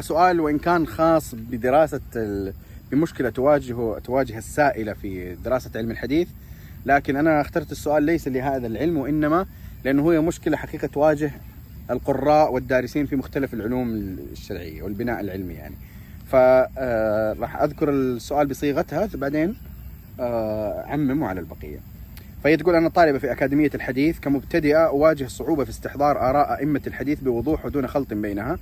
سؤال وإن كان خاص بدراسة. بمشكلة تواجه تواجه السائلة في دراسة علم الحديث لكن أنا اخترت السؤال ليس لهذا العلم وإنما لأنه هي مشكلة حقيقة تواجه القراء والدارسين في مختلف العلوم الشرعية والبناء العلمي يعني فراح أذكر السؤال بصيغتها بعدين آه، عممه على البقية فهي تقول أنا طالبة في أكاديمية الحديث كمبتدئة أواجه صعوبة في استحضار آراء أئمة الحديث بوضوح ودون خلط بينها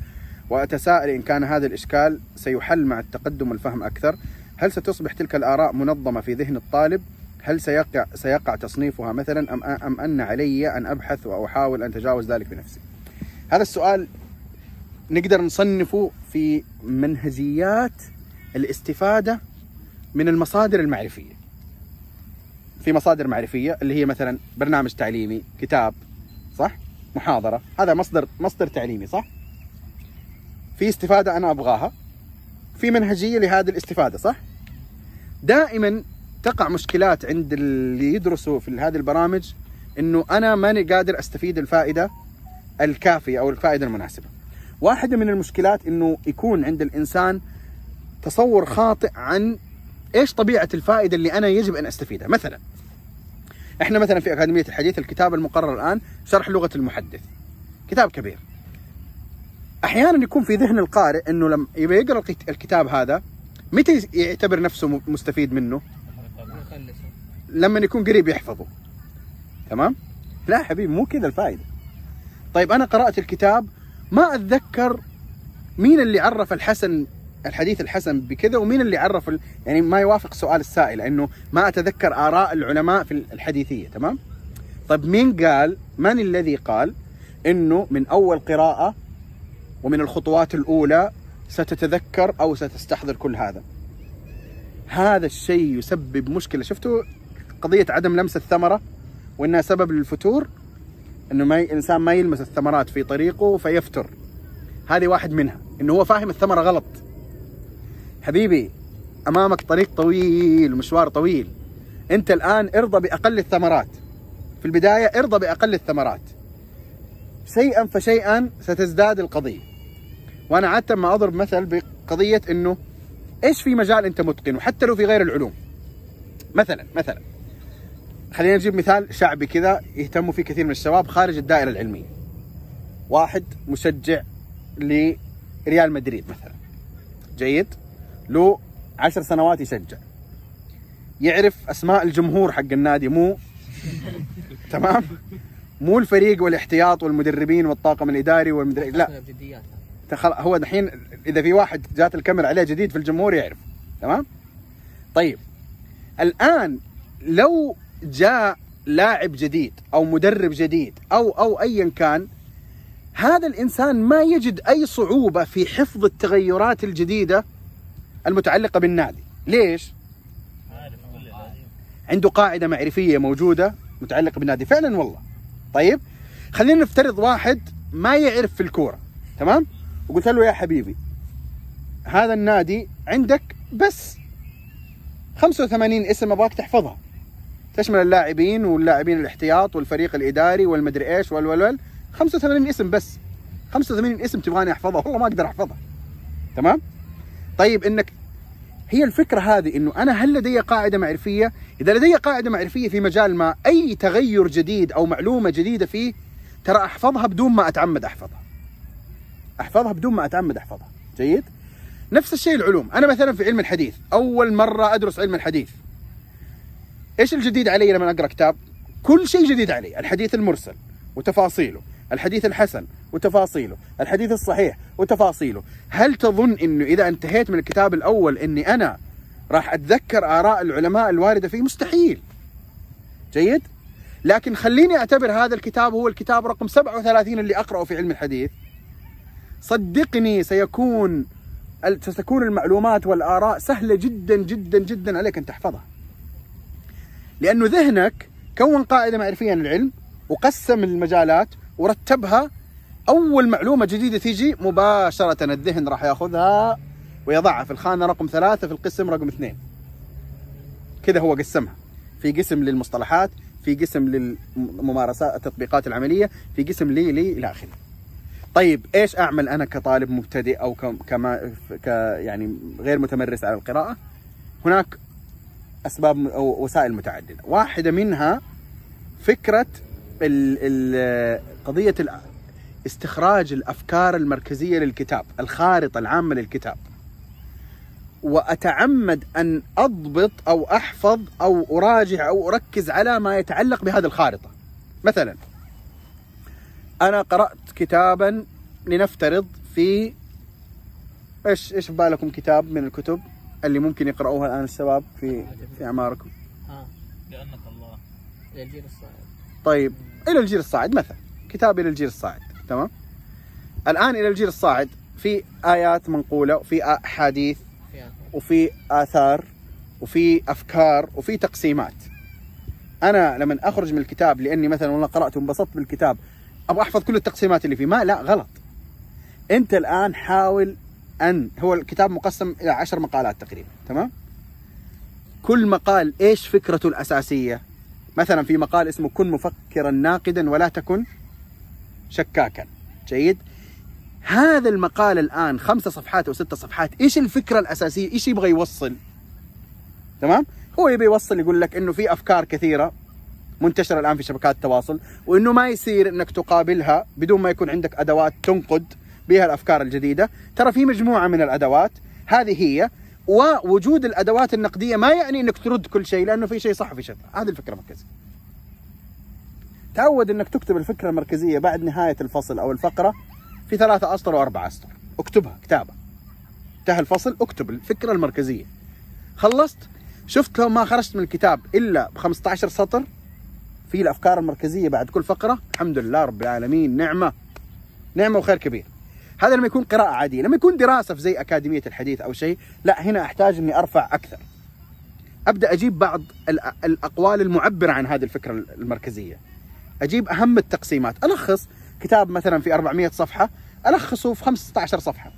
وأتساءل إن كان هذا الإشكال سيحل مع التقدم والفهم أكثر. هل ستصبح تلك الآراء منظمة في ذهن الطالب؟ هل سيقع, سيقع تصنيفها مثلا أم, أم أن علي أن أبحث أو أحاول أن أتجاوز ذلك بنفسي؟ هذا السؤال نقدر نصنفه في منهجيات الاستفادة من المصادر المعرفية. في مصادر معرفية اللي هي مثلا برنامج تعليمي كتاب صح؟ محاضرة. هذا مصدر مصدر تعليمي صح؟ في استفادة أنا أبغاها في منهجية لهذه الاستفادة صح؟ دائما تقع مشكلات عند اللي يدرسوا في هذه البرامج إنه أنا ماني قادر أستفيد الفائدة الكافية أو الفائدة المناسبة. واحدة من المشكلات إنه يكون عند الإنسان تصور خاطئ عن إيش طبيعة الفائدة اللي أنا يجب أن أستفيدها، مثلا إحنا مثلا في أكاديمية الحديث الكتاب المقرر الآن شرح لغة المحدث. كتاب كبير. أحيانا يكون في ذهن القارئ إنه لما يبغى يقرأ الكتاب هذا متى يعتبر نفسه مستفيد منه؟ لما يكون قريب يحفظه تمام؟ لا حبيبي مو كذا الفائدة طيب أنا قرأت الكتاب ما أتذكر مين اللي عرف الحسن الحديث الحسن بكذا ومين اللي عرف ال... يعني ما يوافق سؤال السائل إنه ما أتذكر آراء العلماء في الحديثية تمام؟ طيب مين قال من الذي قال إنه من أول قراءة ومن الخطوات الأولى ستتذكر أو ستستحضر كل هذا. هذا الشيء يسبب مشكلة. شفتوا قضية عدم لمس الثمرة وإنها سبب للفتور؟ إنه ما الإنسان ما يلمس الثمرات في طريقه فيفتر. هذه واحد منها إنه هو فاهم الثمرة غلط. حبيبي أمامك طريق طويل ومشوار طويل. أنت الآن ارضى بأقل الثمرات. في البداية ارضى بأقل الثمرات. شيئا فشيئا ستزداد القضية. وأنا عادة ما أضرب مثل بقضية إنه إيش في مجال أنت متقن وحتى لو في غير العلوم؟ مثلا مثلا. خلينا نجيب مثال شعبي كذا يهتموا فيه كثير من الشباب خارج الدائرة العلمية. واحد مشجع لريال مدريد مثلا. جيد له عشر سنوات يشجع. يعرف أسماء الجمهور حق النادي مو تمام؟ مو الفريق والاحتياط والمدربين والطاقم الإداري والمدرب لا. هو دحين إذا في واحد جات الكاميرا عليه جديد في الجمهور يعرف. تمام؟ طيب. الآن لو جاء لاعب جديد أو مدرب جديد أو أو ايا كان هذا الإنسان ما يجد أي صعوبة في حفظ التغيرات الجديدة المتعلقة بالنادي. ليش؟ عنده قاعدة معرفية موجودة متعلقة بالنادي. فعلا والله. طيب. خلينا نفترض واحد ما يعرف في الكورة. تمام؟ وقلت له يا حبيبي هذا النادي عندك بس 85 اسم أبغاك تحفظها. تشمل اللاعبين واللاعبين الاحتياط والفريق الإداري والمدري إيش والولول 85 اسم بس. 85 اسم تبغاني أحفظها. والله ما أقدر أحفظها. تمام؟ طيب إنك هي الفكرة هذه إنه أنا هل لدي قاعدة معرفية؟ إذا لدي قاعدة معرفية في مجال ما أي تغير جديد أو معلومة جديدة فيه ترى أحفظها بدون ما أتعمد أحفظها. احفظها بدون ما اتعمد احفظها. جيد؟ نفس الشيء العلوم. أنا مثلا في علم الحديث أول مرة أدرس علم الحديث. إيش الجديد علي لما أقرأ كتاب؟ كل شيء جديد علي. الحديث المرسل وتفاصيله. الحديث الحسن وتفاصيله. الحديث الصحيح وتفاصيله. هل تظن إنه إذا انتهيت من الكتاب الأول إني أنا راح أتذكر آراء العلماء الواردة فيه؟ مستحيل. جيد؟ لكن خليني أعتبر هذا الكتاب هو الكتاب رقم 37 اللي أقرأه في علم الحديث. صدقني سيكون ستكون المعلومات والآراء سهلة جدا جدا جدا عليك أن تحفظها. لأنه ذهنك كون قاعدة معرفية عن العلم وقسم المجالات ورتبها أول معلومة جديدة تيجي مباشرة الذهن راح ياخذها ويضعها في الخانة رقم ثلاثة في القسم رقم اثنين. كذا هو قسمها. في قسم للمصطلحات في قسم للممارسات التطبيقات العملية في قسم لي لي إلى آخره. طيب إيش أعمل أنا كطالب مبتدئ أو كما ك يعني غير متمرس على القراءة؟ هناك أسباب أو وسائل متعددة. واحدة منها فكرة ال ال قضية استخراج الأفكار المركزية للكتاب الخارطة العامة للكتاب. وأتعمد أن أضبط أو أحفظ أو أراجع أو أركز على ما يتعلق بهذه الخارطة. مثلا أنا قرأت كتابا لنفترض في إيش إيش في بالكم كتاب من الكتب اللي ممكن يقرأوها الآن الشباب في في أعماركم؟ ها لأنك الله. للجيل الصاعد. طيب إلى الجيل الصاعد مثلا. كتاب إلى الجيل الصاعد تمام؟ الآن إلى الجيل الصاعد في آيات منقولة وفي آخر وفي آثار وفي أفكار وفي تقسيمات. أنا لما أخرج من الكتاب لأني مثلا والله قرأت وانبسطت بالكتاب أبغى أحفظ كل التقسيمات اللي فيه. ما لا غلط. أنت الآن حاول ان هو الكتاب مقسم إلى عشر مقالات تقريبا تمام؟ كل مقال إيش فكرته الأساسية؟ مثلا في مقال اسمه كن مفكرا ناقدا ولا تكن شكاكا جيد؟ هذا المقال الآن خمسة صفحات أو ستة صفحات إيش الفكرة الأساسية؟ إيش يبغى يوصل؟ تمام؟ هو يبي يوصل يقول لك إنه في أفكار كثيرة. منتشرة الآن في شبكات التواصل وإنه ما يصير إنك تقابلها بدون ما يكون عندك أدوات تنقد بها الأفكار الجديدة. ترى في مجموعة من الأدوات هذه هي ووجود الأدوات النقدية ما يعني إنك ترد كل شيء لأنه في شيء صح وفي شيء. هذه الفكرة المركزيه تعود إنك تكتب الفكرة المركزية بعد نهاية الفصل أو الفقرة في ثلاثة أسطر واربع أسطر. اكتبها كتابة. انتهى الفصل اكتب الفكرة المركزية. خلصت؟ شفت لو ما خرجت من الكتاب إلا ب 15 سطر في الأفكار المركزية بعد كل فقرة. الحمد لله رب العالمين. نعمة. نعمة وخير كبير. هذا لما يكون قراءة عادية. لما يكون دراسة في زي أكاديمية الحديث أو شيء لا هنا أحتاج إني أرفع أكثر. أبدأ أجيب بعض الأقوال المعبرة عن هذه الفكرة المركزية. أجيب أهم التقسيمات. ألخص كتاب مثلا في 400 صفحة ألخصه في 15 صفحة.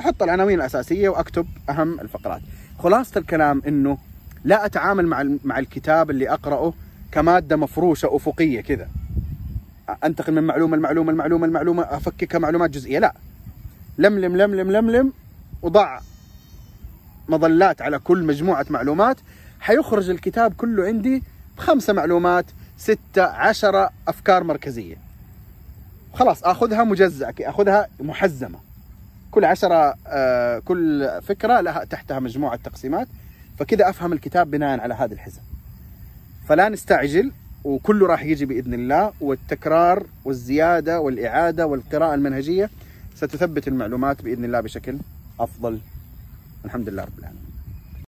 أحط العناوين الأساسية وأكتب أهم الفقرات. خلاصة الكلام إنه لا أتعامل مع مع الكتاب اللي أقرأه كمادة مفروشة أفقية كذا. أنتقل من معلومة لمعلومة المعلومه المعلومه افككها معلومات جزئية. لا. لملم لملم لملم وضع مظلات على كل مجموعة معلومات. حيخرج الكتاب كله عندي بخمسة معلومات ستة عشرة أفكار مركزية. خلاص أخذها مجزأة أخذها محزمة. كل عشرة آه، كل فكرة لها تحتها مجموعة تقسيمات. فكذا أفهم الكتاب بناء على هذا الحزب فلا نستعجل وكله راح يجي بإذن الله والتكرار والزيادة والإعادة والقراءة المنهجية ستثبت المعلومات بإذن الله بشكل أفضل. الحمد لله رب العالمين.